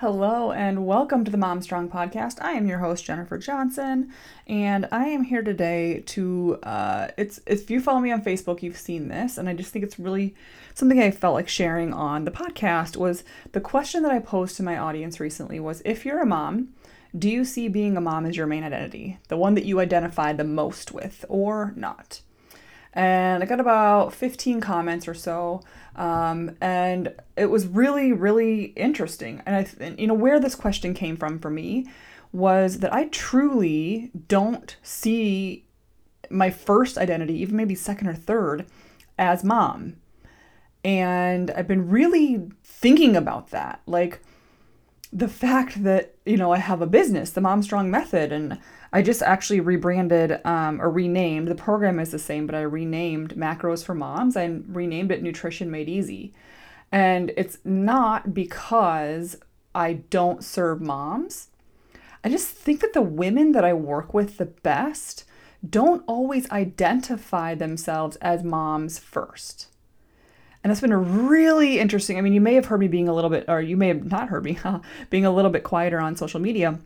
Hello and welcome to the Mom Strong podcast. I am your host Jennifer Johnson, and I am here today to. Uh, it's if you follow me on Facebook, you've seen this, and I just think it's really something I felt like sharing on the podcast. Was the question that I posed to my audience recently was if you're a mom, do you see being a mom as your main identity, the one that you identify the most with, or not? And I got about 15 comments or so. Um, and it was really, really interesting. And I, and, you know, where this question came from for me was that I truly don't see my first identity, even maybe second or third, as mom. And I've been really thinking about that. Like, the fact that you know I have a business, the Mom Strong Method, and I just actually rebranded um, or renamed. The program is the same, but I renamed Macros for Moms. I renamed it Nutrition Made Easy, and it's not because I don't serve moms. I just think that the women that I work with the best don't always identify themselves as moms first. And that's been a really interesting. I mean, you may have heard me being a little bit, or you may have not heard me, being a little bit quieter on social media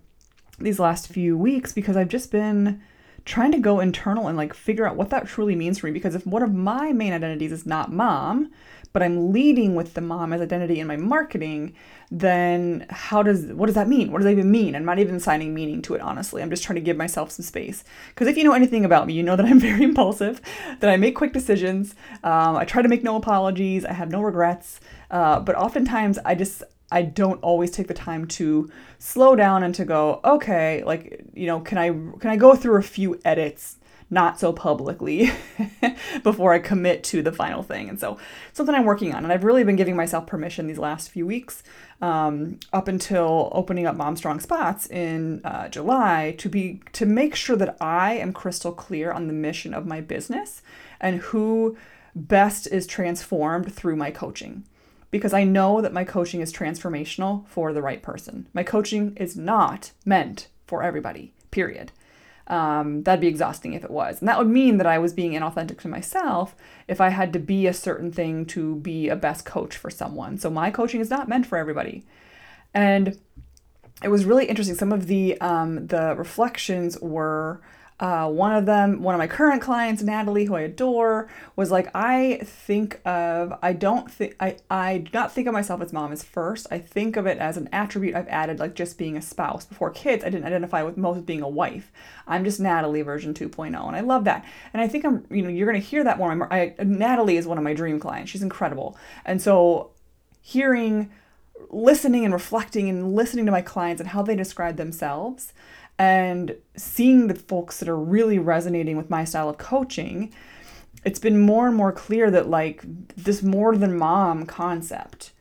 these last few weeks because I've just been trying to go internal and like figure out what that truly means for me. Because if one of my main identities is not mom, but I'm leading with the mom as identity in my marketing, then how does what does that mean? What does that even mean? I'm not even assigning meaning to it, honestly. I'm just trying to give myself some space. Because if you know anything about me, you know that I'm very impulsive, that I make quick decisions. Um, I try to make no apologies. I have no regrets. Uh, but oftentimes, I just I don't always take the time to slow down and to go, okay, like you know, can I can I go through a few edits not so publicly before I commit to the final thing. And so, something I'm working on. And I've really been giving myself permission these last few weeks, um, up until opening up Mom Strong Spots in uh, July, to be to make sure that I am crystal clear on the mission of my business and who best is transformed through my coaching because I know that my coaching is transformational for the right person. My coaching is not meant for everybody, period. Um, that'd be exhausting if it was. And that would mean that I was being inauthentic to myself if I had to be a certain thing to be a best coach for someone. So my coaching is not meant for everybody. And it was really interesting. Some of the um, the reflections were uh, one of them, one of my current clients, Natalie, who I adore, was like, I think of, I don't think, I, I do not think of myself as mom as first. I think of it as an attribute I've added, like just being a spouse. Before kids, I didn't identify with most being a wife. I'm just Natalie version 2.0, and I love that. And I think I'm, you know, you're going to hear that more. I, Natalie is one of my dream clients. She's incredible. And so hearing, listening and reflecting and listening to my clients and how they describe themselves and seeing the folks that are really resonating with my style of coaching, it's been more and more clear that like this more than mom concept.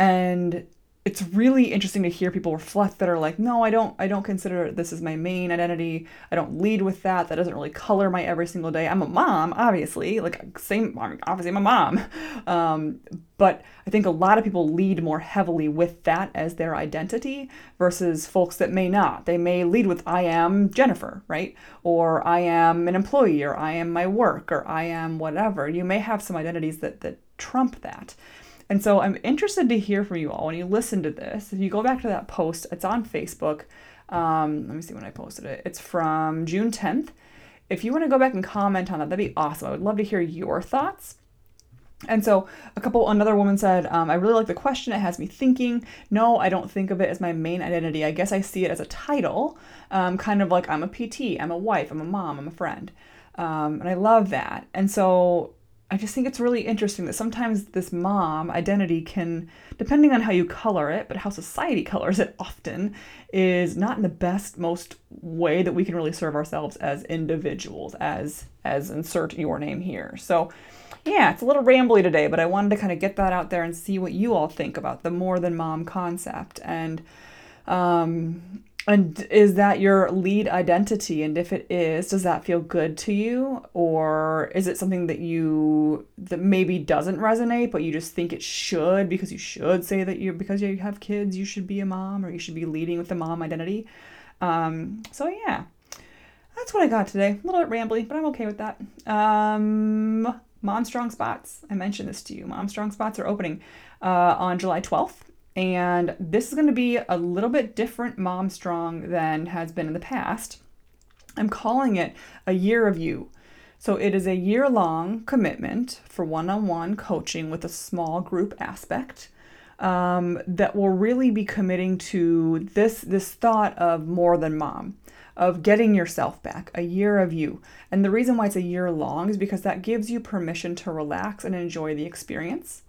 And it's really interesting to hear people reflect that are like no i don't i don't consider this as my main identity. I don't lead with that. That doesn't really color my every single day. I'm a mom obviously like same obviously i'm a mom. Um, but i think a lot of people lead more heavily with that as their identity versus folks that may not they may lead with i am jennifer right or i am an employee or i am my work or i am whatever you may have some identities that that trump that and so I'm interested to hear from you all when you listen to this. If you go back to that post, it's on Facebook. Um, let me see when I posted it. It's from June 10th. If you want to go back and comment on that, that'd be awesome. I would love to hear your thoughts. And so, a couple, another woman said, um, I really like the question. It has me thinking. No, I don't think of it as my main identity. I guess I see it as a title, um, kind of like I'm a PT, I'm a wife, I'm a mom, I'm a friend. Um, and I love that. And so, I just think it's really interesting that sometimes this mom identity can, depending on how you color it, but how society colors it often, is not in the best, most way that we can really serve ourselves as individuals, as as insert your name here. So yeah, it's a little rambly today, but I wanted to kind of get that out there and see what you all think about the more than mom concept. And um, and is that your lead identity? And if it is, does that feel good to you? Or is it something that you that maybe doesn't resonate, but you just think it should because you should say that you because you have kids, you should be a mom or you should be leading with the mom identity? Um, so yeah. That's what I got today. A little bit rambly, but I'm okay with that. Um, Mom Strong Spots. I mentioned this to you. Mom Strong Spots are opening uh, on July 12th And this is going to be a little bit different Mom Strong than has been in the past. I'm calling it a year of you. So it is a year long commitment for one on one coaching with a small group aspect um, that will really be committing to this, this thought of more than mom of getting yourself back, a year of you. And the reason why it's a year long is because that gives you permission to relax and enjoy the experience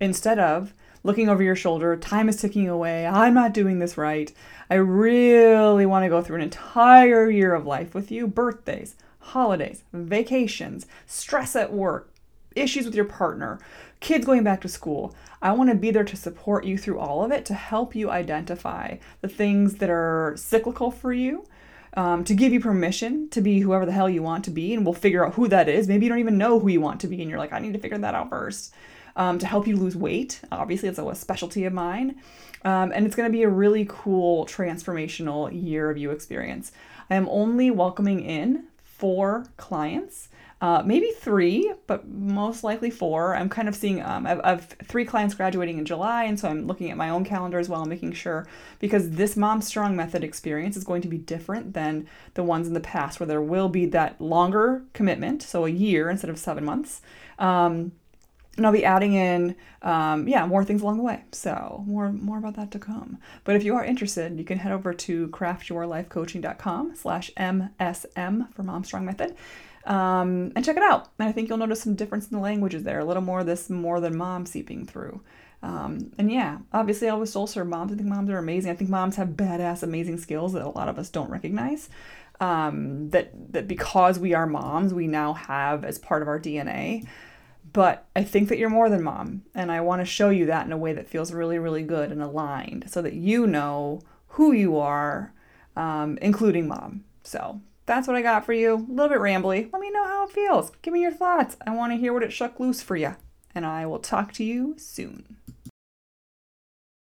instead of looking over your shoulder, time is ticking away, I'm not doing this right. I really want to go through an entire year of life with you birthdays, holidays, vacations, stress at work, issues with your partner, kids going back to school. I want to be there to support you through all of it, to help you identify the things that are cyclical for you um, to give you permission to be whoever the hell you want to be, and we'll figure out who that is. Maybe you don't even know who you want to be, and you're like, I need to figure that out first. Um, to help you lose weight, obviously, it's a specialty of mine. Um, and it's going to be a really cool transformational year of you experience. I am only welcoming in four clients uh, maybe three, but most likely four. I'm kind of seeing, um, I've, I've three clients graduating in July, and so I'm looking at my own calendar as well, making sure because this Mom Strong Method experience is going to be different than the ones in the past where there will be that longer commitment, so a year instead of seven months. Um, and I'll be adding in, um, yeah, more things along the way. So more more about that to come. But if you are interested, you can head over to craftyourlifecoaching.com slash MSM for Mom Strong Method um, and check it out. And I think you'll notice some difference in the languages there, a little more this more than mom seeping through. Um, and yeah, obviously, I always still serve moms. I think moms are amazing. I think moms have badass, amazing skills that a lot of us don't recognize. Um, that that because we are moms, we now have as part of our DNA. But I think that you're more than mom, and I want to show you that in a way that feels really, really good and aligned, so that you know who you are, um, including mom. So that's what I got for you. A little bit rambly. Let me know how it feels. Give me your thoughts. I want to hear what it shook loose for you. And I will talk to you soon.